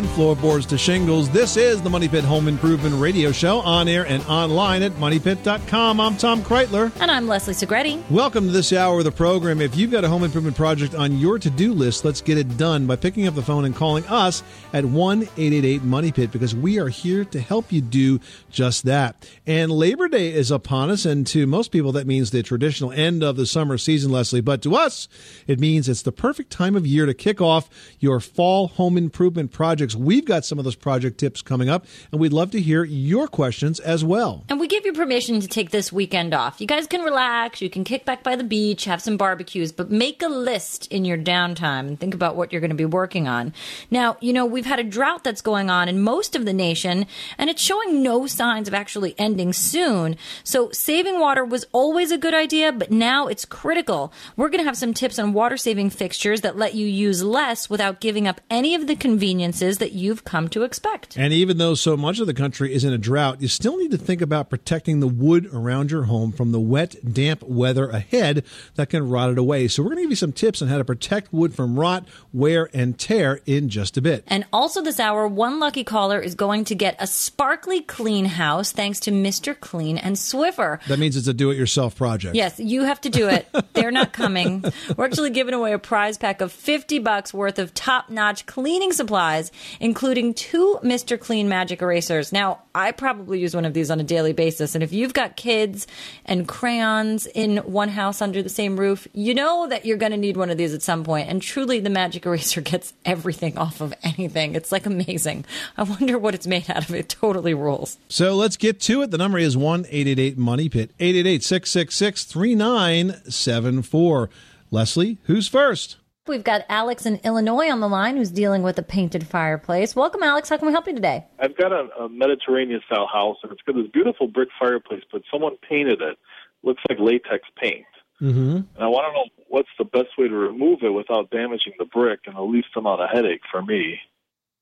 And floorboards to shingles. This is the Money Pit Home Improvement Radio Show on air and online at moneypit.com. I'm Tom Kraeutler. And I'm Leslie Segrete. Welcome to this hour of the program. If you've got a home improvement project on your to do list, let's get it done by picking up the phone and calling us at 1 888 Money Pit because we are here to help you do just that. And Labor Day is upon us, and to most people, that means the traditional end of the summer season, Leslie. But to us, it means it's the perfect time of year to kick off your fall home improvement projects. We've got some of those project tips coming up, and we'd love to hear your questions as well. And we give you permission to take this weekend off. You guys can relax, you can kick back by the beach, have some barbecues, but make a list in your downtime and think about what you're going to be working on. Now, you know, we've had a drought that's going on in most of the nation, and it's showing no signs of actually ending soon. So, saving water was always a good idea, but now it's critical. We're going to have some tips on water saving fixtures that let you use less without giving up any of the conveniences that you've come to expect. And even though so much of the country is in a drought, you still need to think about protecting the wood around your home from the wet, damp weather ahead that can rot it away. So, we're going to give you some tips on how to protect wood from rot, wear, and tear in just a bit. And also this hour, one lucky caller is going to get a sparkly clean house thanks to Mr. Clean and Swiffer. That means it's a do it yourself project. Yes, you have to do it. They're not coming. We're actually giving away a prize pack of 50 bucks worth of top-notch cleaning supplies, including two Mr. Clean magic erasers. Now, I probably use one of these on a daily basis, and if you've got kids and crayons in one house under the same roof, you know that you're going to need one of these at some point. And truly, the magic eraser gets everything off of anything. It's like amazing. I wonder what it's made out of. It totally rules. So let's get to it. The number is 1 888 Money Pit, 888 666 3974. Leslie, who's first? We've got Alex in Illinois on the line who's dealing with a painted fireplace. Welcome, Alex. How can we help you today? I've got a, a Mediterranean style house, and it's got this beautiful brick fireplace, but someone painted it. Looks like latex paint. Mm-hmm. And I want to know what's the best way to remove it without damaging the brick and the least amount of headache for me.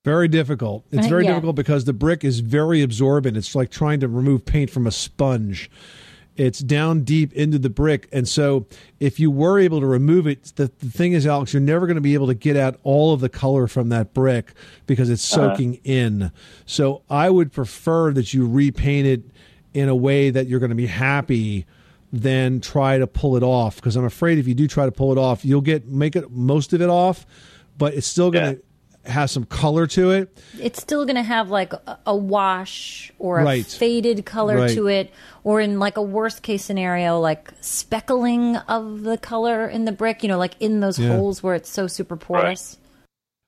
Very difficult. It's very Yeah. difficult because the brick is very absorbent. It's like trying to remove paint from a sponge. It's down deep into the brick. And so if you were able to remove it, the, the thing is, Alex, you're never going to be able to get out all of the color from that brick because it's uh-huh. soaking in. So I would prefer that you repaint it in a way that you're going to be happy than try to pull it off because I'm afraid if you do try to pull it off, you'll get make it most of it off, but it's still going to have some color to it. It's still going to have like a, a wash or a Right. faded color Right. to it, or in like a worst case scenario, like speckling of the color in the brick, you know, like in those Yeah. holes where it's so super porous.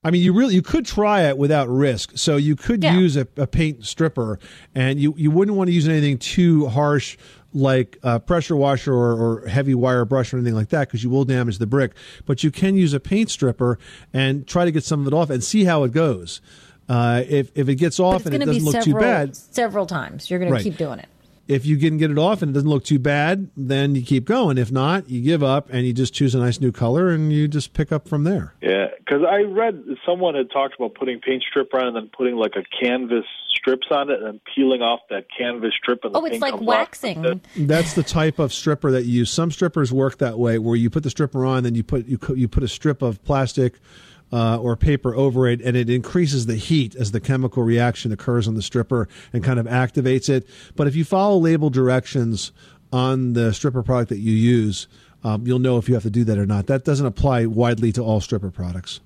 I mean, you really you could try it without risk. So you could Yeah. use a, a paint stripper, and you you wouldn't want to use anything too harsh like a pressure washer or, or heavy wire brush or anything like that because you will damage the brick. But you can use a paint stripper and try to get some of it off and see how it goes. Uh, if if it gets off and it going to be doesn't look several too bad, several times. You're going Right. to keep doing it. If you can get it off and it doesn't look too bad, then you keep going. If not, you give up and you just choose a nice new color and you just pick up from there. Yeah, because I read someone had talked about putting paint strip on and then putting like a canvas strips on it and then peeling off that canvas strip. And the Oh, it's paint like comes off. waxing. That's the type of stripper that you use. Some strippers work that way, where you put the stripper on, then you put you co- you put a strip of plastic uh, or paper over it, and it increases the heat as the chemical reaction occurs on the stripper and kind of activates it. But if you follow label directions on the stripper product that you use, um, you'll know if you have to do that or not. That doesn't apply widely to all stripper products.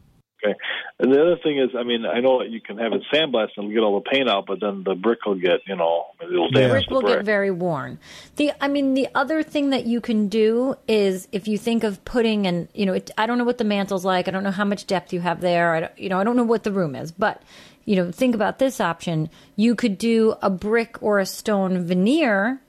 And the other thing is, I mean, I know you can have it sandblasted and get all the paint out, but then the brick will get, you know, it'll damage brick the will brick. get very worn. The I mean the other thing that you can do is if you think of putting and you know it, I don't know what the mantel's like. I don't know how much depth you have there. I don't, you know I don't know what the room is, but you know think about this option. You could do a brick or a stone veneer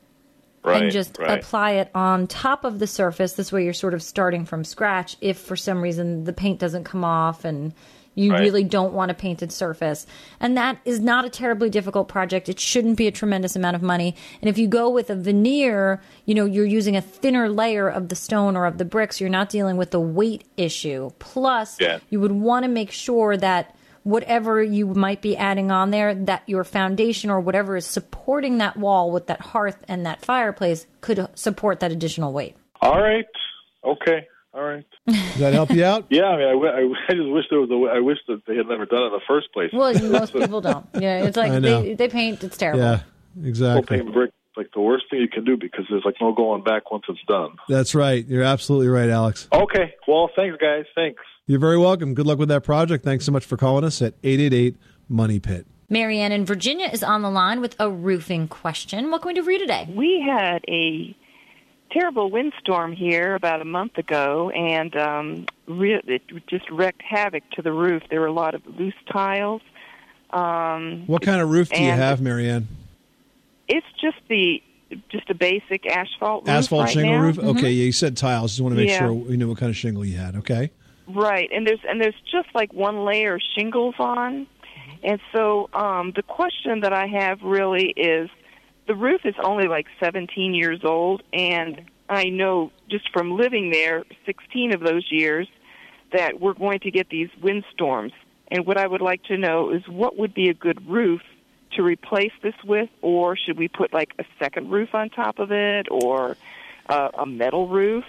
right, and just right. apply it on top of the surface. This way, you're sort of starting from scratch. If for some reason the paint doesn't come off and you Right. really don't want a painted surface, and that is not a terribly difficult project. It shouldn't be a tremendous amount of money. And if you go with a veneer, you know you're using a thinner layer of the stone or of the bricks. You're not dealing with the weight issue. Plus, Yeah. you would want to make sure that whatever you might be adding on there that your foundation or whatever is supporting that wall with that hearth and that fireplace could support that additional weight All right. Okay. All right. Does that help you out? Yeah, I mean, I, w- I, w- I just wish there was a way. I wish that they had never done it in the first place. well most people don't yeah it's like they, they paint it's terrible Yeah, Well, exactly. paint brick like the worst thing you can do because there's like no going back once it's done. That's right. You're absolutely right, Alex. Okay. Well, thanks, guys. Thanks. You're very welcome. Good luck with that project. Thanks so much for calling us at 888 Money Pit. marianne in virginia is on the line with a roofing question what can we do for you today We had a terrible windstorm here about a month ago, and um, re- it just wrecked havoc to the roof. There were a lot of loose tiles. Um, What kind of roof do you have, Marianne? it's just the just a basic asphalt roof Asphalt right shingle now. roof? Okay, yeah, you said tiles. Just want to make Yeah. sure we knew what kind of shingle you had. Okay. Right, and there's and there's just like one layer of shingles on, and so um, the question that I have really is, the roof is only like 17 years old, and I know just from living there 16 of those years that we're going to get these windstorms. And what I would like to know is what would be a good roof to replace this with, or should we put like a second roof on top of it, or uh, a metal roof?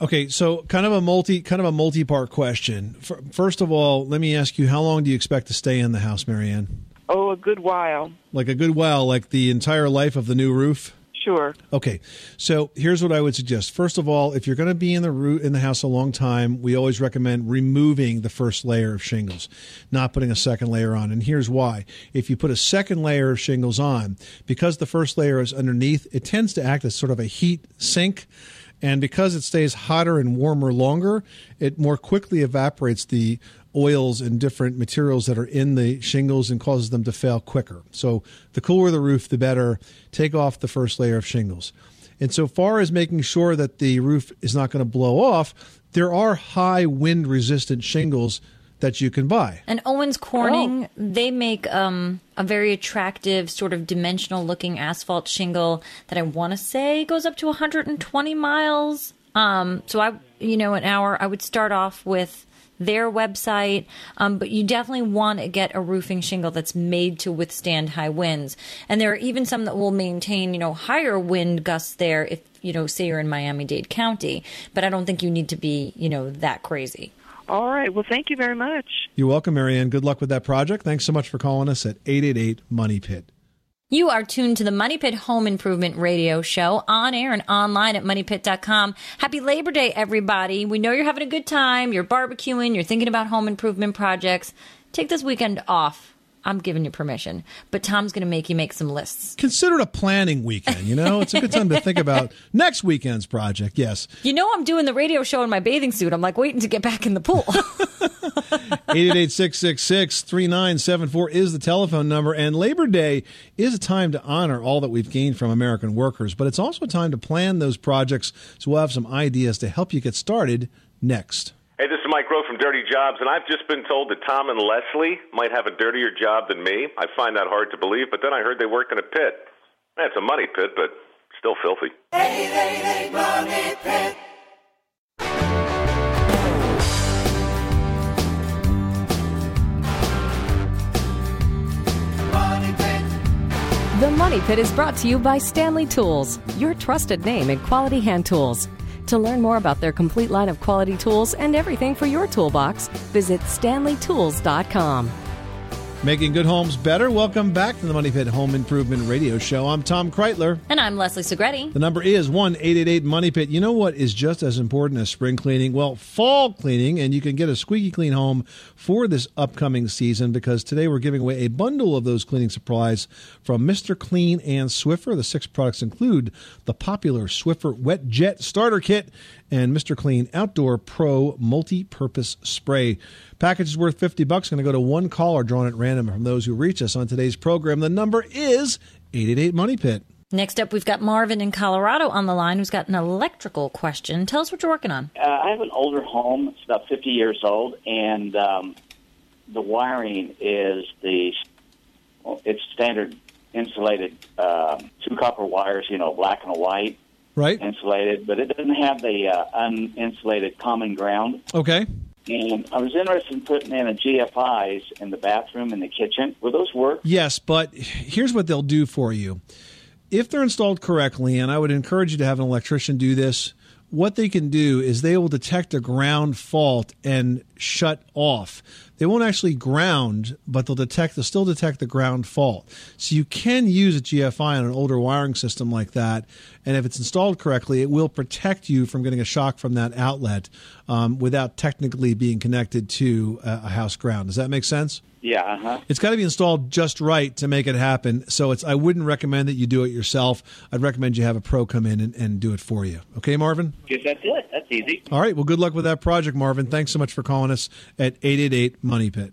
Okay, so kind of a multi kind of a multi-part question. First of all, let me ask you how long do you expect to stay in the house, Marianne? Oh, a good while. Like a good while, like the entire life of the new roof? Sure. Okay, so here's what I would suggest. First of all, if you're going to be in the roo- in the house a long time, we always recommend removing the first layer of shingles, not putting a second layer on. And here's why: if you put a second layer of shingles on, because the first layer is underneath, it tends to act as sort of a heat sink. And because it stays hotter and warmer longer, it more quickly evaporates the oils and different materials that are in the shingles and causes them to fail quicker. So the cooler the roof, the better. Take off the first layer of shingles. And so far as making sure that the roof is not going to blow off, there are high wind resistant shingles that you can buy. And Owens Corning, they make um, a very attractive, sort of dimensional looking asphalt shingle that I want to say goes up to 120 miles. Um, so I, you know, an hour. I would start off with their website, um, but you definitely want to get a roofing shingle that's made to withstand high winds. And there are even some that will maintain, you know, higher wind gusts there if you know, say you're in Miami-Dade County. But I don't think you need to be, you know, that crazy. All right. Well, thank you very much. You're welcome, Marianne. Good luck with that project. Thanks so much for calling us at 888 Money Pit. You are tuned to the Money Pit Home Improvement Radio Show on air and online at moneypit.com. Happy Labor Day, everybody. We know you're having a good time. You're barbecuing. You're thinking about home improvement projects. Take this weekend off. I'm giving you permission, but Tom's going to make you make some lists. Consider it a planning weekend. You know, it's a good time to think about next weekend's project. Yes. You know, I'm doing the radio show in my bathing suit. I'm like waiting to get back in the pool. 888-666-3974 is the telephone number and Labor Day is a time to honor all that we've gained from American workers, but it's also a time to plan those projects so we'll have some ideas to help you get started next. Hey, this is Mike Rowe from Dirty Jobs, and I've just been told that Tom and Leslie might have a dirtier job than me. I find that hard to believe, but then I heard they work in a pit. It's a money pit, but still filthy. 888 Money Pit. Money Pit. The Money Pit is brought to you by Stanley Tools, your trusted name in quality hand tools. To learn more about their complete line of quality tools and everything for your toolbox, visit stanleytools.com. Making good homes better. Welcome back to the Money Pit Home Improvement Radio Show. I'm Tom Kraeutler. And I'm Leslie Segrete. The number is 1 888 Money Pit. You know what is just as important as spring cleaning? Well, fall cleaning, and you can get a squeaky clean home for this upcoming season because today we're giving away a bundle of those cleaning supplies from Mr. Clean and Swiffer. The six products include the popular Swiffer Wet Jet Starter Kit and Mr. Clean Outdoor Pro Multi Purpose Spray. Package is worth 50 bucks. Going to go to one caller drawn at random from those who reach us on today's program. The number is 888 Money Pit. Next up, we've got Marvin in Colorado on the line who's got an electrical question. Tell us what you're working on. Uh, I have an older home. It's about 50 years old, and um, the wiring is the well, it's standard insulated uh, two copper wires, you know, black and white Right? insulated, but it doesn't have the uh, uninsulated common ground. Okay. And I was interested in putting in a GFIs in the bathroom and the kitchen. Will those work? Yes, but here's what they'll do for you. If they're installed correctly, and I would encourage you to have an electrician do this, what they can do is they will detect a ground fault and shut off. They won't actually ground, but they'll detect they'll still detect the ground fault. So you can use a GFI on an older wiring system like that, and if it's installed correctly, it will protect you from getting a shock from that outlet um, without technically being connected to a, a house ground. Does that make sense? Yeah, uh huh. It's got to be installed just right to make it happen. So it's I wouldn't recommend that you do it yourself. I'd recommend you have a pro come in and, and do it for you. Okay, Marvin? Guess that's it. That's easy. All right. Well, good luck with that project, Marvin. Thanks so much for calling us at 888 Money Pit.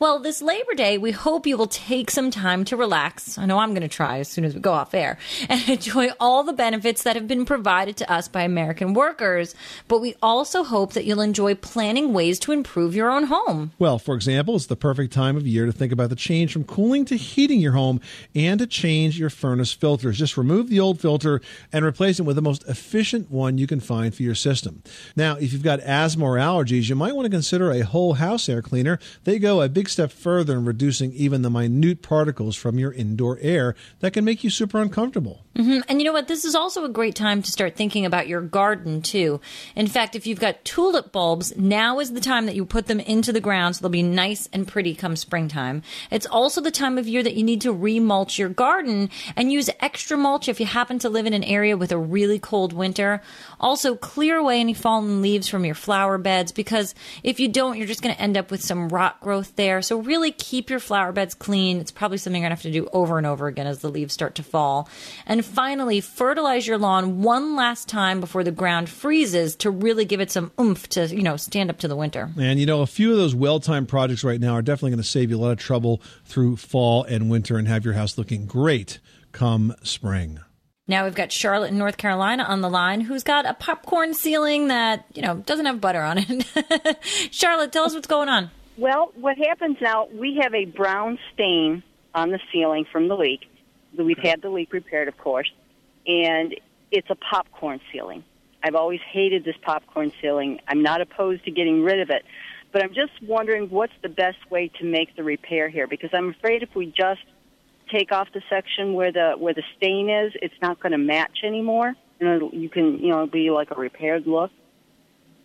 Well, this Labor Day, we hope you will take some time to relax. I know I'm going to try as soon as we go off air and enjoy all the benefits that have been provided to us by American workers. But we also hope that you'll enjoy planning ways to improve your own home. Well, for example, it's the perfect time of year to think about the change from cooling to heating your home and to change your furnace filters. Just remove the old filter and replace it with the most efficient one you can find for your system. Now, if you've got asthma or allergies, you might want to consider a whole house air cleaner. They go a big step further in reducing even the minute particles from your indoor air that can make you super uncomfortable. hmm And you know what? This is also a great time to start thinking about your garden, too. In fact, if you've got tulip bulbs, now is the time that you put them into the ground so they'll be nice and pretty come springtime. It's also the time of year that you need to remulch your garden and use extra mulch if you happen to live in an area with a really cold winter. Also, clear away any fallen leaves from your flower beds because if you don't, you're just going to end up with some rot growth there. So, really keep your flower beds clean. It's probably something you're going to have to do over and over again as the leaves start to fall. And finally, fertilize your lawn one last time before the ground freezes to really give it some oomph to, you know, stand up to the winter. And you know, a few of those well-timed projects right now are definitely going to save you a lot of trouble through fall and winter and have your house looking great come spring. Now we've got Charlotte in North Carolina on the line who's got a popcorn ceiling that, you know, doesn't have butter on it. Charlotte, tell us what's going on. Well, what happens now, we have a brown stain on the ceiling from the leak. We've had the leak repaired, of course, and it's a popcorn ceiling. I've always hated this popcorn ceiling. I'm not opposed to getting rid of it, but I'm just wondering what's the best way to make the repair here because I'm afraid if we just take off the section where the where the stain is, it's not going to match anymore. You know, you can you know it'll be like a repaired look.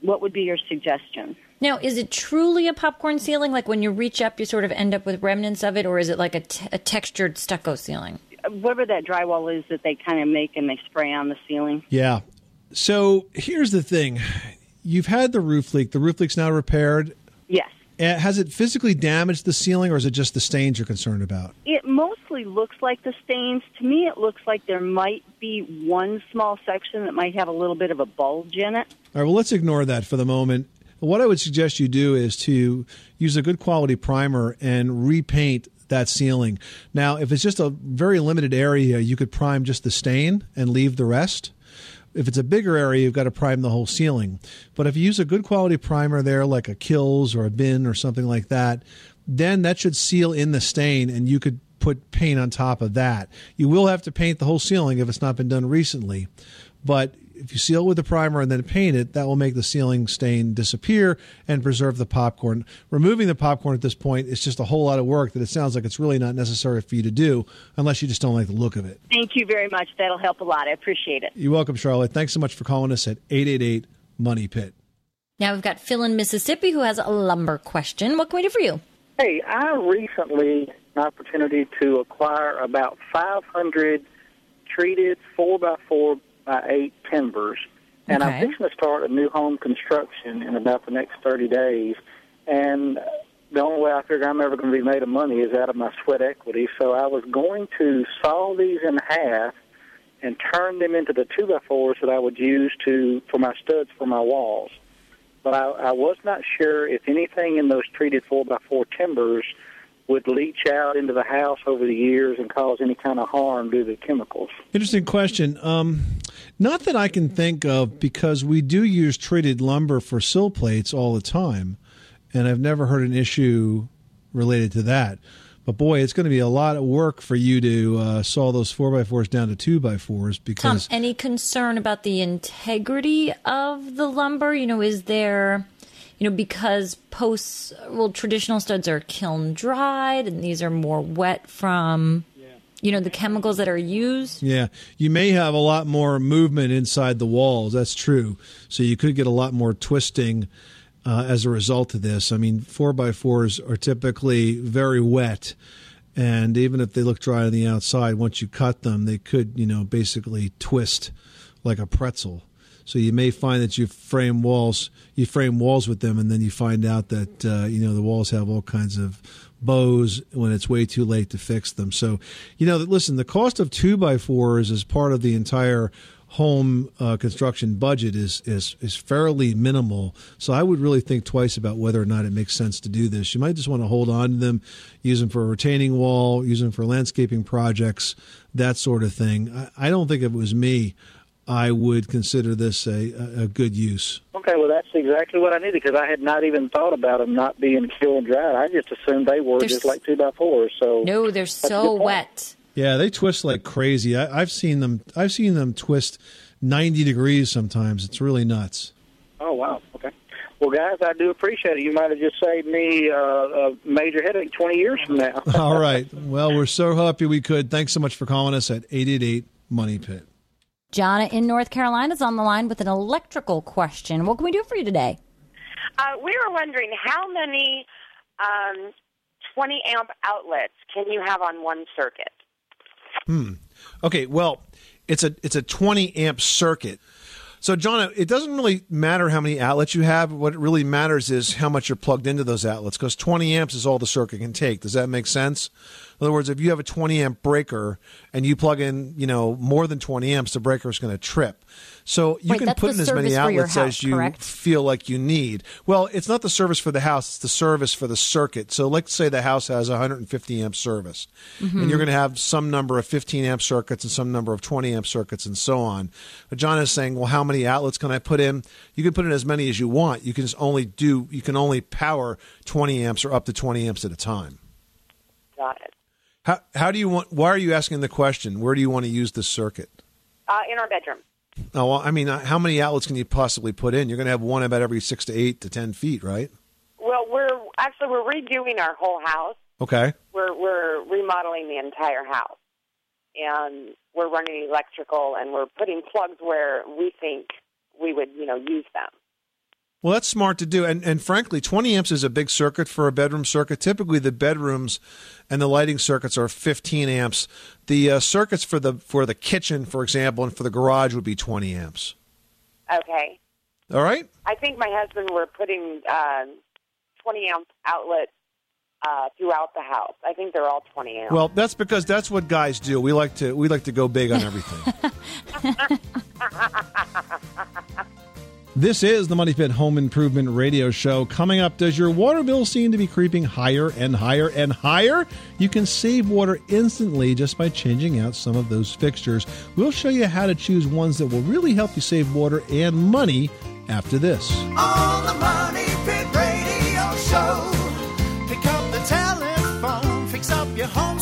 What would be your suggestion? Now, is it truly a popcorn ceiling? Like when you reach up, you sort of end up with remnants of it, or is it like a, t- a textured stucco ceiling? Whatever that drywall is that they kind of make and they spray on the ceiling. Yeah. So here's the thing: you've had the roof leak. The roof leak's now repaired. Yes. Uh, Has it physically damaged the ceiling, or is it just the stains you're concerned about? It mostly looks like the stains. To me, it looks like there might be one small section that might have a little bit of a bulge in it. All right. Well, let's ignore that for the moment. What I would suggest you do is to use a good quality primer and repaint that ceiling. Now, if it's just a very limited area, you could prime just the stain and leave the rest. If it's a bigger area, you've got to prime the whole ceiling. But if you use a good quality primer there, like a Kilz or a Bin or something like that, then that should seal in the stain and you could put paint on top of that. You will have to paint the whole ceiling if it's not been done recently. But if you seal it with the primer and then paint it, that will make the ceiling stain disappear and preserve the popcorn. Removing the popcorn at this point is just a whole lot of work that it sounds like it's really not necessary for you to do unless you just don't like the look of it. Thank you very much. That'll help a lot. I appreciate it. You're welcome, Charlotte. Thanks so much for calling us at 888 Money Pit. Now we've got Phil in Mississippi who has a lumber question. What can we do for you? Hey, I recently had an opportunity to acquire about 500 treated 4 by 4 8 timbers. And I'm fixing to start a new home construction in about the next 30 days. And the only way I figure I'm ever going to be made of money is out of my sweat equity. So I was going to saw these in half and turn them into the 2 by 4s that I would use to for my studs for my walls but I, I was not sure if anything in those treated 4 by 4 timbers would leach out into the house over the years and cause any kind of harm due to chemicals. Interesting question. Um, not that I can think of because we do use treated lumber for sill plates all the time, and I've never heard an issue related to that. But boy, it's going to be a lot of work for you to uh, saw those four by fours down to two by fours Tom, because any concern about the integrity of the lumber? You know, is there, you know, because posts, well, traditional studs are kiln dried and these are more wet from, you know, the chemicals that are used. yeah, you may have a lot more movement inside the walls. That's true. So you could get a lot more twisting uh, as a result of this. I mean, four by fours are typically very wet, and even if they look dry on the outside, once you cut them, they could, you know, basically twist like a pretzel. So you may find that you frame walls, you frame walls with them, and then you find out that uh, you know the walls have all kinds of bows when it's way too late to fix them. So, you know, listen, the cost of two by fours as part of the entire home uh, construction budget is is is fairly minimal. So I would really think twice about whether or not it makes sense to do this. You might just want to hold on to them, use them for a retaining wall, use them for landscaping projects, that sort of thing. I, I don't think if it was me, I would consider this a, a, a good use. Okay, well, that's exactly what I needed because I had not even thought about them not being kiln dried. I just assumed they were There's- just like 2 by 4s So No, they're so wet. Yeah, they twist like crazy. I, I've seen them. I've seen them twist ninety degrees sometimes. It's really nuts. Oh, wow. Okay. Well, guys, I do appreciate it. You might have just saved me uh, a major headache 20 years from now. All right. Well, we're so happy we could. Thanks so much for calling us at eight eight eight Money Pit. Jonna in North Carolina is on the line with an electrical question. What can we do for you today? Uh, we were wondering how many um, 20 amp outlets can you have on one circuit? Hmm. Okay. Well, it's a it's a twenty amp circuit. So, John, it doesn't really matter how many outlets you have. What it really matters is how much you're plugged into those outlets, because 20 amps is all the circuit can take. Does that make sense? In other words, if you have a 20 amp breaker and you plug in, you know, more than 20 amps, the breaker is going to trip. So you Wait, can put in as many service for your outlets house, as you correct? feel like you need. Well, it's not the service for the house; it's the service for the circuit. So, let's say the house has 150 amp service, Mm-hmm. and you're going to have some number of 15 amp circuits and some number of 20 amp circuits, and so on. But John is saying, well, how many outlets can I put in? You can put in as many as you want. You can just only do you can only power 20 amps or up to 20 amps at a time. Got it. How how do you want? Why are you asking the question? Where do you want to use this circuit? Uh, in our bedroom. Oh, well, I mean, uh, how many outlets can you possibly put in? You're going to have one about every six to eight to ten feet, right? Well, we're actually we're redoing our whole house. Okay. We're we're remodeling the entire house, and we're running electrical, and we're putting plugs where we think we would, you know, use them. Well, that's smart to do, and and frankly, 20 amps is a big circuit for a bedroom circuit. Typically, the bedrooms and the lighting circuits are 15 amps. The uh, circuits for the for the kitchen, for example, and for the garage would be 20 amps. Okay. All right. I think my husband were putting uh, 20 amp outlets uh, throughout the house. I think they're all 20 amps. Well, that's because that's what guys do. We like to we like to go big on everything. This is the Money Pit Home Improvement Radio Show. Coming up, does your water bill seem to be creeping higher and higher and higher? You can save water instantly just by changing out some of those fixtures. We'll show you how to choose ones that will really help you save water and money after this. On the Money Pit Radio Show. Pick up the telephone, fix up your home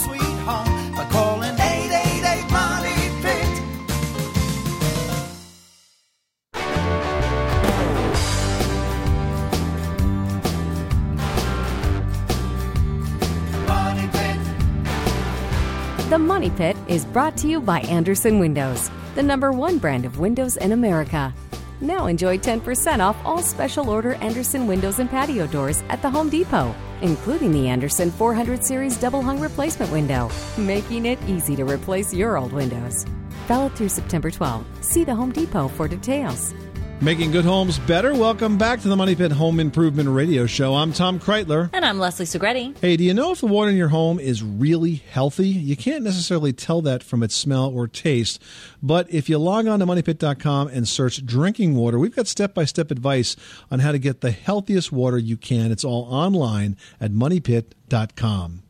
The Money Pit is brought to you by Andersen Windows, the number one brand of windows in America. Now enjoy 10% off all special order Andersen windows and patio doors at the Home Depot, including the Andersen 400 Series double hung replacement window, making it easy to replace your old windows. Valid through September 12. See the Home Depot for details. Making good homes better. Welcome back to the Money Pit Home Improvement Radio Show. I'm Tom Kraeutler. And I'm Leslie Segrete. Hey, do you know if the water in your home is really healthy? You can't necessarily tell that from its smell or taste, but if you log on to moneypit.com and search drinking water, we've got step by step advice on how to get the healthiest water you can. It's all online at moneypit.com.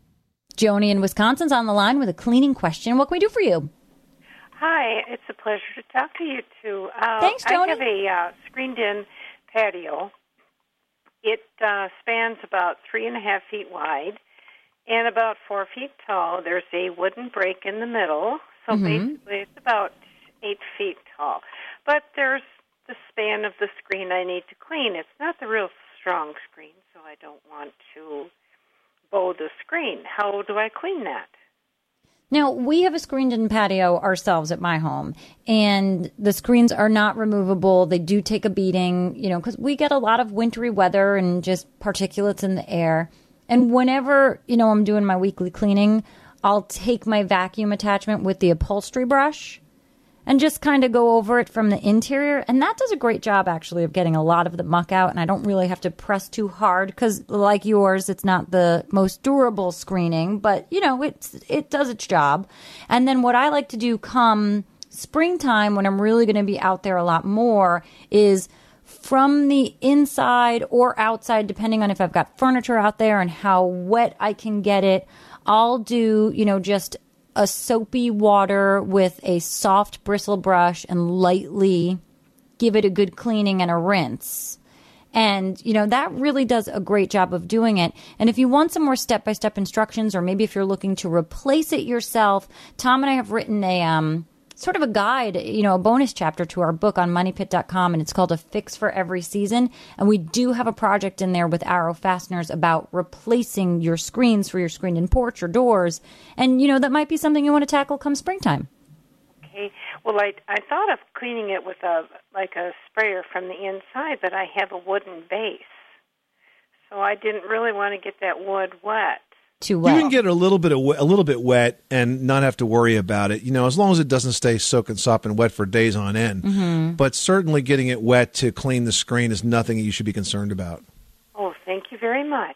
Joni in Wisconsin's on the line with a cleaning question. What can we do for you? Hi, it's a pleasure to talk to you too. Uh, Thanks, Joni. I have a uh, screened-in patio. It uh, spans about three and a half feet wide and about four feet tall. There's a wooden break in the middle, so Mhm. basically it's about eight feet tall. But there's the span of the screen I need to clean. It's not the real strong screen, so I don't want to bow the screen. How do I clean that? Now, we have a screened in patio ourselves at my home, and the screens are not removable. They do take a beating, you know, because we get a lot of wintry weather and just particulates in the air. And whenever, you know, I'm doing my weekly cleaning, I'll take my vacuum attachment with the upholstery brush and just kind of go over it from the interior. And that does a great job, actually, of getting a lot of the muck out. And I don't really have to press too hard because, like yours, it's not the most durable screening, but you know, it's it does its job. And then what I like to do come springtime, when I'm really going to be out there a lot more, is from the inside or outside, depending on if I've got furniture out there and how wet I can get it. I'll do, you know, just a soapy water with a soft bristle brush and lightly give it a good cleaning and a rinse. And, you know, that really does a great job of doing it. And if you want some more step by step instructions, or maybe if you're looking to replace it yourself, Tom and I have written a, um, sort of a guide, you know, a bonus chapter to our book on moneypit.com, and it's called A Fix for Every Season. And we do have a project in there with Arrow Fasteners about replacing your screens for your screened in porch or doors. And, you know, that might be something you want to tackle come springtime. Okay. Well, I I thought of cleaning it with a like a sprayer from the inside, but I have a wooden base, so I didn't really want to get that wood wet. Too You can get a little bit of we- a little bit wet and not have to worry about it. You know, as long as it doesn't stay soaking sopping wet for days on end. Mhm. But certainly, getting it wet to clean the screen is nothing that you should be concerned about. Oh, thank you very much.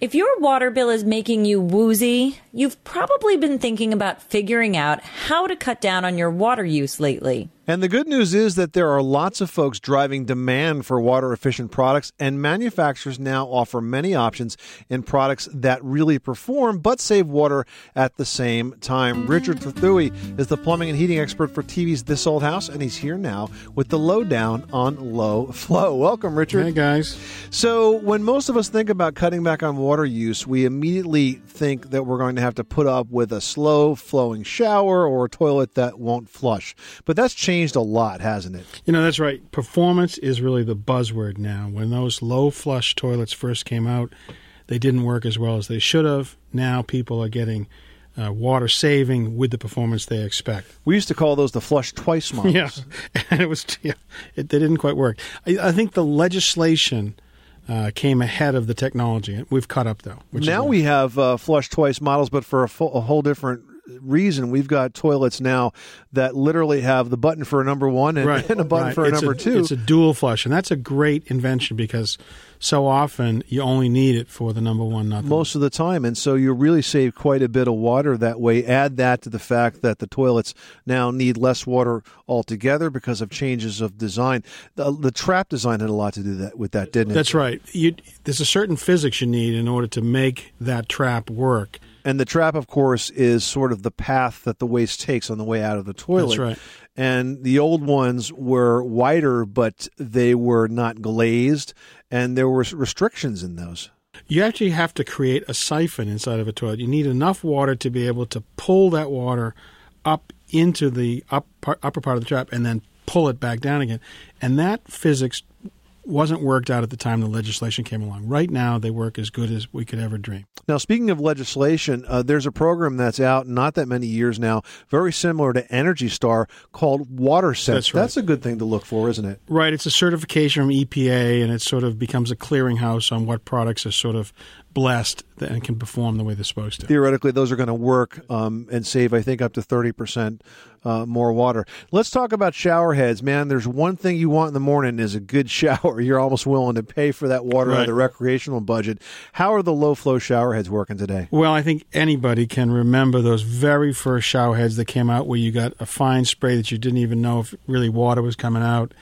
If your water bill is making you woozy, you've probably been thinking about figuring out how to cut down on your water use lately. And the good news is that there are lots of folks driving demand for water efficient products, and manufacturers now offer many options in products that really perform but save water at the same time. Richard Trethewey is the plumbing and heating expert for TV's This Old House, and he's here now with the lowdown on low flow. Welcome, Richard. Hey, guys. So, when most of us think about cutting back on water use, we immediately think that we're going to have to put up with a slow flowing shower or a toilet that won't flush. But that's changed a lot, hasn't it? You know, that's right. Performance is really the buzzword now. When those low flush toilets first came out, they didn't work as well as they should have. Now people are getting uh, water saving with the performance they expect. We used to call those the flush twice models. Yeah, and it was yeah, it, they didn't quite work. I, I think the legislation uh, came ahead of the technology. We've caught up though. Which now we have uh, flush twice models, but for a, full, a whole different reason. We've got toilets now that literally have the button for a number one and, and a button right. for a It's number two. It's a dual flush, and that's a great invention because so often you only need it for the number one, not the most of the time. And so you really save quite a bit of water that way. Add that to the fact that the toilets now need less water altogether because of changes of design. The, the trap design had a lot to do that with that, didn't it? That's right. You, there's a certain physics you need in order to make that trap work. And the trap, of course, is sort of the path that the waste takes on the way out of the toilet. That's right. And the old ones were wider, but they were not glazed, and there were restrictions in those. You actually have to create a siphon inside of a toilet. You need enough water to be able to pull that water up into the up, upper part of the trap and then pull it back down again. And that physics wasn't worked out at the time the legislation came along. Right now, they work as good as we could ever dream. Now, speaking of legislation, uh, there's a program that's out not that many years now, very similar to Energy Star, called Water Sense. That's right. That's a good thing to look for, isn't it? Right, it's a certification from EPA, and it sort of becomes a clearinghouse on what products are sort of blessed and can perform the way they're supposed to. Theoretically, those are going to work um, and save, I think, up to 30% uh, more water. Let's talk about shower heads. Man, there's one thing you want in the morning is a good shower. You're almost willing to pay for that water out of the recreational budget. How are the low flow shower heads working today? Well, I think anybody can remember those very first shower heads that came out where you got a fine spray that you didn't even know if really water was coming out.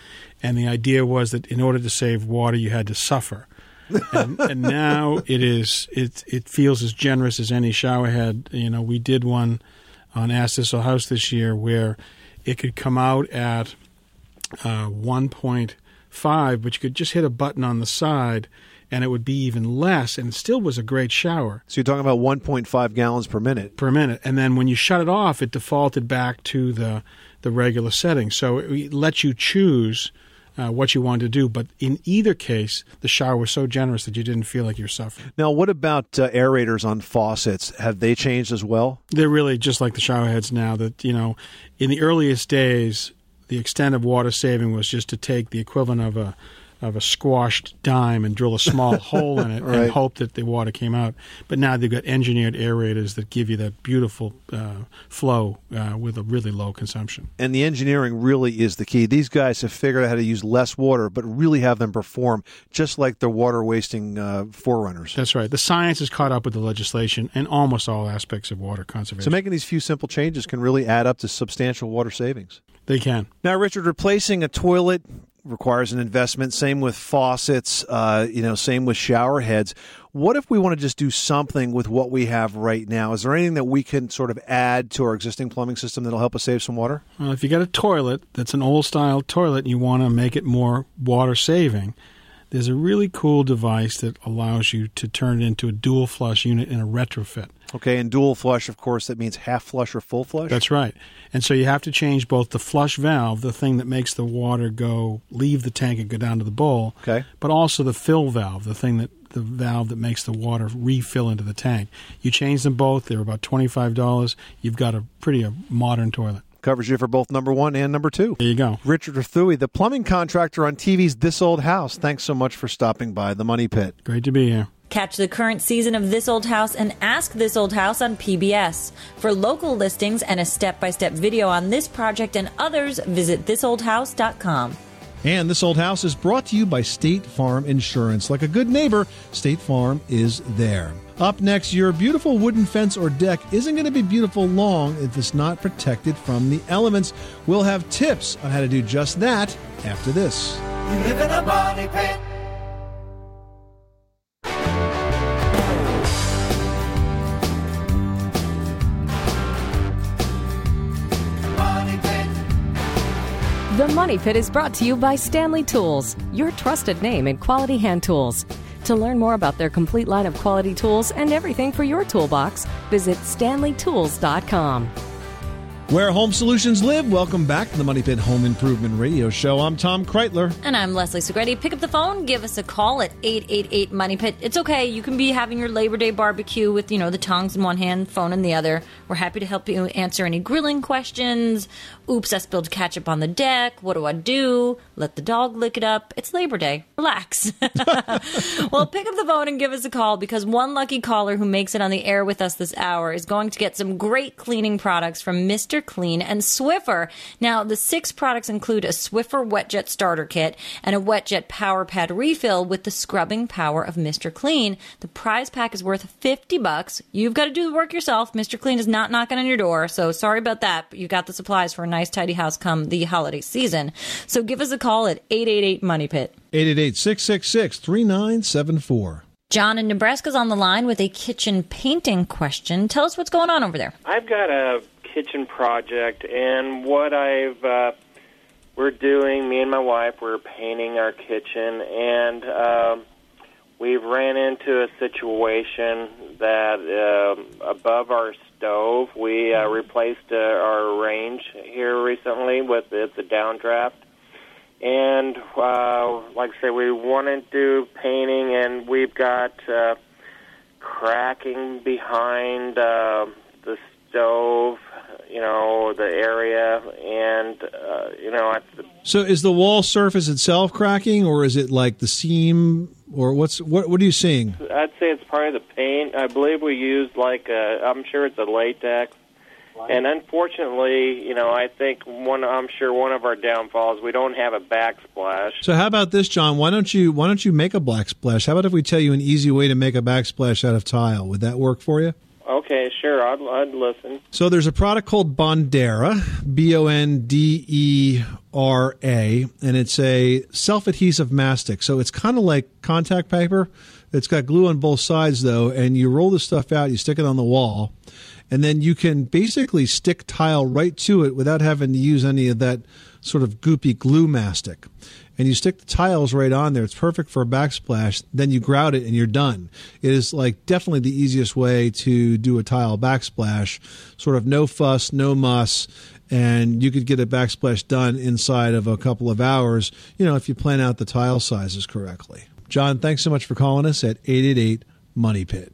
And the idea was that in order to save water, you had to suffer. and, and now it is it it feels as generous as any shower head. You know, we did one on Ask This House this year where it could come out at uh, 1.5, but you could just hit a button on the side and it would be even less, and it still was a great shower So you're talking about 1.5 gallons per minute. per minute. And then when you shut it off, it defaulted back to the the regular setting. So it lets you choose uh, what you wanted to do. But in either case, the shower was so generous that you didn't feel like you're suffering. Now, what about uh, aerators on faucets? Have they changed as well? They're really just like the shower heads now. That you know, in the earliest days, the extent of water saving was just to take the equivalent of a of a squashed dime and drill a small hole in it Right. and hope that the water came out. But now they've got engineered aerators that give you that beautiful uh, flow uh, with a really low consumption. And the engineering really is the key. These guys have figured out how to use less water, but really have them perform just like the water wasting uh, forerunners. That's right. The science has caught up with the legislation and almost all aspects of water conservation. So making these few simple changes can really add up to substantial water savings. they can. Now, Richard, replacing a toilet requires an investment. Same with faucets. Uh, you know, same with shower heads. What if we want to just do something with what we have right now? Is there anything that we can sort of add to our existing plumbing system that'll help us save some water? Well, if you got a toilet that's an old style toilet you want to make it more water saving, there's a really cool device that allows you to turn it into a dual flush unit in a retrofit. Okay, and dual flush, of course, that means half flush or full flush. That's right. And so you have to change both the flush valve, the thing that makes the water go leave the tank and go down to the bowl, Okay. but also the fill valve, the thing that the valve that makes the water refill into the tank. You change them both, they're about $25. You've got a pretty uh, modern toilet. Covers you for both number one and number two. There you go. Richard Trethewey, the plumbing contractor on TV's This Old House. Thanks so much for stopping by the Money Pit. Great to be here. Catch the current season of This Old House and Ask This Old House on PBS. For local listings and a step by step video on this project and others, visit thisoldhouse.com. And This Old House is brought to you by State Farm Insurance. Like a good neighbor, State Farm is there. Up next, your beautiful wooden fence or deck isn't going to be beautiful long if it's not protected from the elements. We'll have tips on how to do just that after this. You live in a money pit. Money pit. The Money Pit is brought to you by Stanley Tools, your trusted name in quality hand tools. To learn more about their complete line of quality tools and everything for your toolbox, visit stanleytools.com. Where home solutions live, welcome back to the Money Pit Home Improvement Radio Show. I'm Tom Kraeutler. And I'm Leslie Segrete. Pick up the phone, give us a call at 888 Money Pit. It's okay. You can be having your Labor Day barbecue with, you know, the tongs in one hand, phone in the other. We're happy to help you answer any grilling questions. Oops, I spilled ketchup on the deck. What do I do? Let the dog lick it up. It's Labor Day. Relax. well, pick up the phone and give us a call because one lucky caller who makes it on the air with us this hour is going to get some great cleaning products from Mr. Clean and Swiffer. Now, the six products include a Swiffer Wet Jet Starter Kit and a Wet Jet Power Pad refill with the scrubbing power of Mr. Clean. The prize pack is worth 50 bucks. You've got to do the work yourself. Mr. Clean is not knocking on your door, so sorry about that, but you got the supplies for a nice tidy house come the holiday season. So give us a call at 888 Money Pit. 888 666 3974. John in Nebraska's on the line with a kitchen painting question. Tell us what's going on over there. I've got a kitchen project, and what I've uh, we're doing, me and my wife, we're painting our kitchen, and um, we've ran into a situation that um above our stove, we uh, replaced uh, our range here recently with it's a downdraft, and uh, like I say, we want to do painting, and we've got uh, cracking behind uh, the stove, you know, the area, and uh, you know, at the So is the wall surface itself cracking, or is it like the seam, or what's what? What are you seeing? I'd say it's probably the paint. I believe we used like a, I'm sure it's a latex. And unfortunately, you know, I think one. I'm sure one of our downfalls we don't have a backsplash. So how about this, John? Why don't you why don't you make a backsplash? How about if we tell you an easy way to make a backsplash out of tile? Would that work for you? Okay, sure, I'd, I'd listen. So there's a product called Bondera, B O N D E R A, and it's a self-adhesive mastic. So it's kind of like contact paper. It's got glue on both sides though, and you roll the stuff out, you stick it on the wall, and then you can basically stick tile right to it without having to use any of that sort of goopy glue mastic. And you stick the tiles right on there. It's perfect for a backsplash. Then you grout it and you're done. It is like definitely the easiest way to do a tile backsplash. Sort of no fuss, no muss. And you could get a backsplash done inside of a couple of hours, you know, if you plan out the tile sizes correctly. John, thanks so much for calling us at 888 Money Pit.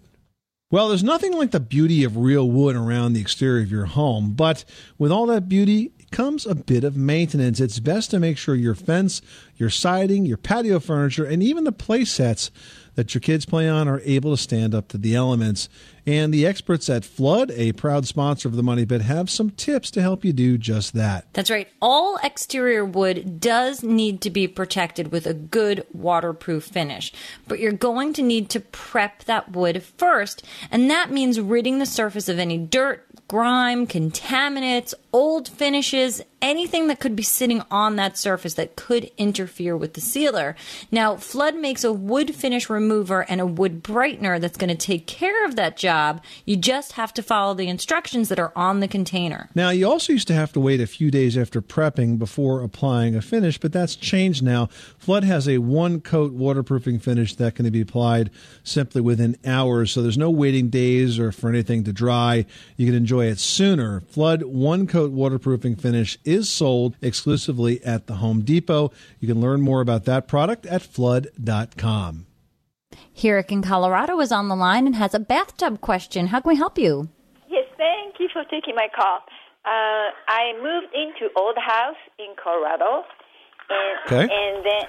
Well, there's nothing like the beauty of real wood around the exterior of your home, but with all that beauty comes a bit of maintenance. It's best to make sure your fence, your siding, your patio furniture, and even the play sets that your kids play on are able to stand up to the elements. And the experts at Flood, a proud sponsor of the Money Pit, have some tips to help you do just that. That's right. All exterior wood does need to be protected with a good waterproof finish, but you're going to need to prep that wood first, and that means ridding the surface of any dirt, grime, contaminants, old finishes, anything that could be sitting on that surface that could interfere with the sealer. Now, Flood makes a wood finish remover and a wood brightener that's going to take care of that job. You just have to follow the instructions that are on the container. Now, you also used to have to wait a few days after prepping before applying a finish, but that's changed now. Flood has a one coat waterproofing finish that can be applied simply within hours, so there's no waiting days or for anything to dry. You can enjoy it sooner. Flood one coat waterproofing finish is sold exclusively at the Home Depot. You can learn more about that product at flood.com. Herrick in Colorado is on the line and has a bathtub question. How can we help you? Yes, thank you for taking my call. Uh, I moved into old house in Colorado, and Okay. and then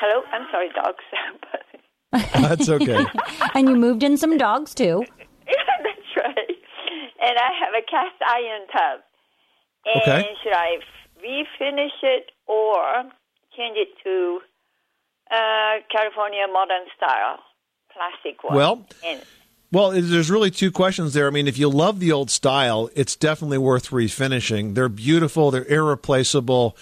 hello, I'm sorry, dogs. That's okay. and you moved in some dogs too. That's right. And I have a cast iron tub. And Okay. should I refinish it or change it to uh, California modern style plastic one? Well, and Well, there's really two questions there. I mean, if you love the old style, it's definitely worth refinishing. They're beautiful, they're irreplaceable.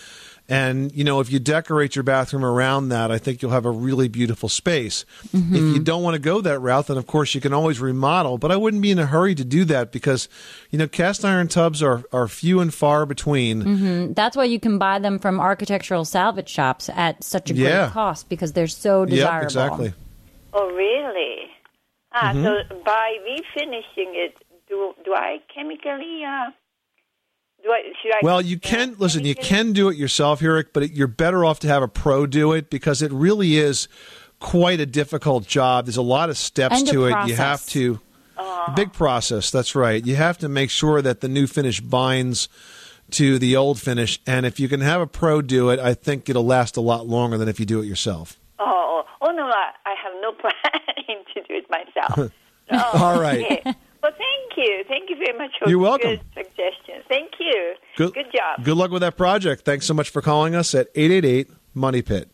And, you know, if you decorate your bathroom around that, I think you'll have a really beautiful space. If you don't want to go that route, then of course you can always remodel, but I wouldn't be in a hurry to do that because, you know, cast iron tubs are, are few and far between. hmm That's why you can buy them from architectural salvage shops at such a great Yeah. cost because they're so desirable. Yep, exactly. oh, really? Ah, Mhm. so by refinishing it, do do I chemically? Uh, do I? Well, you can listen. You can do it yourself, Eric, but it, you're better off to have a pro do it because it really is quite a difficult job. There's a lot of steps And a to it. You have to big process. That's right. You have to make sure that the new finish binds to the old finish, and if you can have a pro do it, I think it'll last a lot longer than if you do it yourself. Oh, oh no, I, I have no plan to do it myself. Oh, All right. Oh, okay. Well, thank you. Thank you very much for You're welcome. good suggestions. Thank you. Good, job. Good luck with that project. Thanks so much for calling us at 888 Money Pit.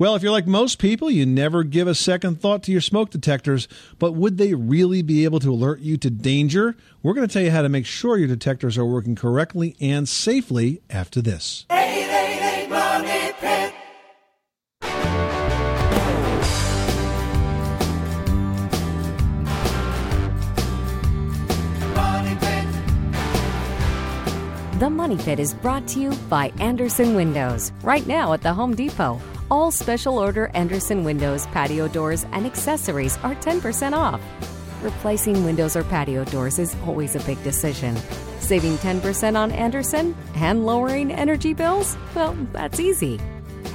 Well, if you're like most people, you never give a second thought to your smoke detectors, but would they really be able to alert you to danger? We're going to tell you how to make sure your detectors are working correctly and safely after this. 888 The Money Pit is brought to you by Andersen Windows. Right now at the Home Depot, all special order Andersen Windows patio doors and accessories are 10% off. Replacing windows or patio doors is always a big decision. Saving 10% on Andersen and lowering energy bills? Well, that's easy.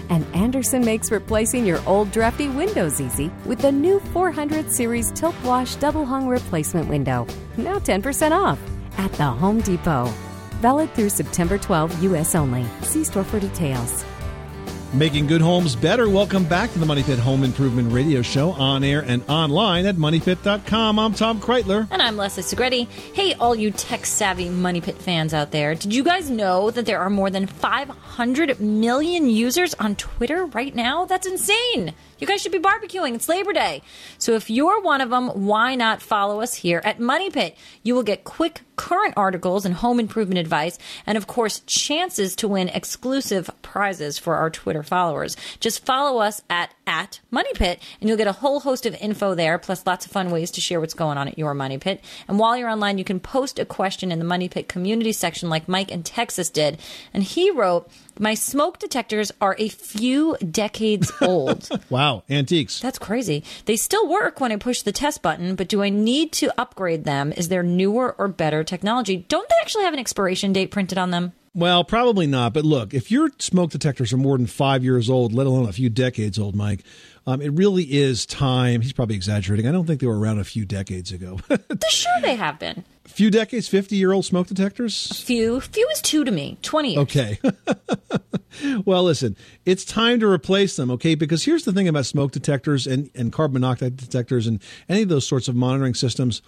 And Andersen makes replacing your old drafty windows easy with the new 400 series tilt wash double hung replacement window. Now 10% off at the Home Depot. Valid through September 12, U.S. only. See store for details. Making good homes better. Welcome back to the Money Pit Home Improvement Radio Show on air and online at moneypit.com. I'm Tom Kraeutler. And I'm Leslie Segrete. Hey, all you tech savvy Money Pit fans out there. Did you guys know that there are more than 500 million users on Twitter right now? That's insane. You guys should be barbecuing. It's Labor Day. So if you're one of them, why not follow us here at Money Pit? You will get quick, current articles and home improvement advice, and of course, chances to win exclusive prizes for our Twitter followers. Just follow us at, at Money Pit, and you'll get a whole host of info there, plus lots of fun ways to share what's going on at your Money Pit. And while you're online, you can post a question in the Money Pit community section like Mike in Texas did. And he wrote, my smoke detectors are a few decades old. Wow, antiques. That's crazy. They still work when I push the test button, but do I need to upgrade them? Is there newer or better technology? Don't they actually have an expiration date printed on them? Well, probably not. But look, if your smoke detectors are more than five years old, let alone a few decades old, Mike, um, it really is time. He's probably exaggerating. I don't think they were around a few decades ago. sure they have been. few decades, 50 year old smoke detectors? Few. Few is two to me. 20 years. Okay. well, listen, it's time to replace them, okay? Because here's the thing about smoke detectors and, and carbon monoxide detectors and any of those sorts of monitoring systems.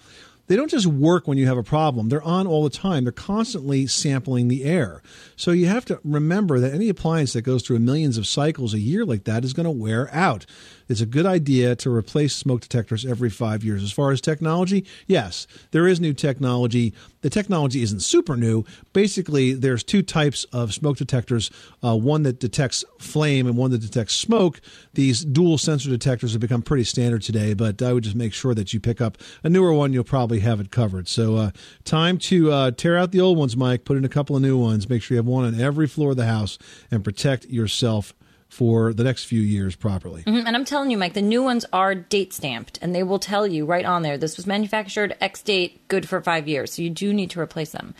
They don't just work when you have a problem. They're on all the time. They're constantly sampling the air. So you have to remember that any appliance that goes through millions of cycles a year like that is going to wear out. It's a good idea to replace smoke detectors every five years. As far as technology, yes, there is new technology. The technology isn't super new. Basically, there's two types of smoke detectors uh, one that detects flame and one that detects smoke. These dual sensor detectors have become pretty standard today, but I would just make sure that you pick up a newer one. You'll probably have it covered. So, uh, time to uh, tear out the old ones, Mike, put in a couple of new ones. Make sure you have one on every floor of the house and protect yourself for the next few years properly. Mhm, And I'm telling you, Mike, the new ones are date stamped, and they will tell you right on there this was manufactured X date, good for five years. So you do need to replace them.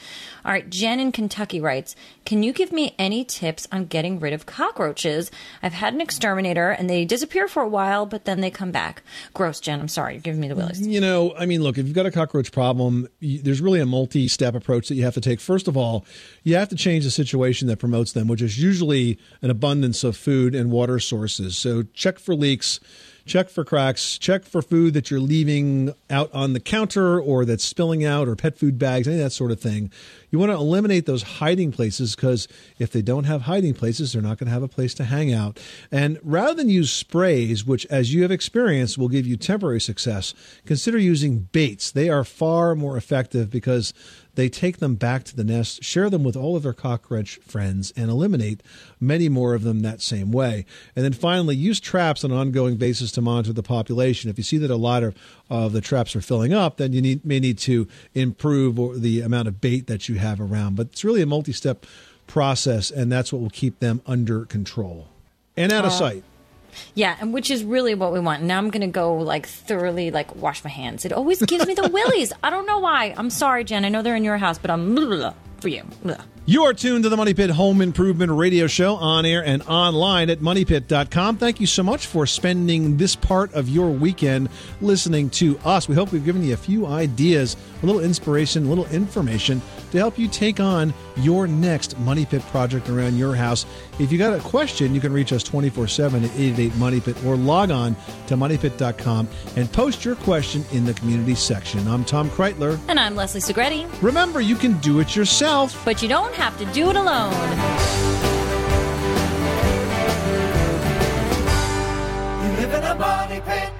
All right, Jen in Kentucky writes Can you give me any tips on getting rid of cockroaches? I've had an exterminator, and they disappear for a while, but then they come back. Gross, Jen. I'm sorry. You're giving me the willies. You know, I mean, look, if you've got a cockroach problem, there's really a multi step approach that you have to take. First of all, you have to change the situation that promotes them, which is usually an abundance of food and water sources. So check for leaks. Check for cracks. Check for food that you're leaving out on the counter or that's spilling out or pet food bags, any of that sort of thing. You want to eliminate those hiding places because if they don't have hiding places, they're not going to have a place to hang out. And rather than use sprays, which, as you have experienced, will give you temporary success, consider using baits. They are far more effective because they take them back to the nest, share them with all of their cockroach friends, and eliminate many more of them that same way. And then finally, use traps on an ongoing basis to monitor the population. If you see that a lot of, of the traps are filling up, then you need, may need to improve or the amount of bait that you have around. But it's really a multi step process, and that's what will keep them under control and out of Uh, sight. Yeah, and which is really what we want. Now I'm to go like thoroughly like wash my hands. It always gives me the willies. I don't know why. I'm sorry, Jen. I know they're in your house, but I'm for you. You are tuned to the Money Pit Home Improvement Radio Show on air and online at moneypit.com. Thank you so much for spending this part of your weekend listening to us. We hope we've given you a few ideas, a little inspiration, a little information to help you take on your next Money Pit project around your house. If you got a question, you can reach us 24 7 at 888 Money Pit or log on to moneypit.com and post your question in the community section. I'm Tom Kraeutler. And I'm Leslie Segrete. Remember, you can do it yourself, but you don't have to do it alone. You live in a pit.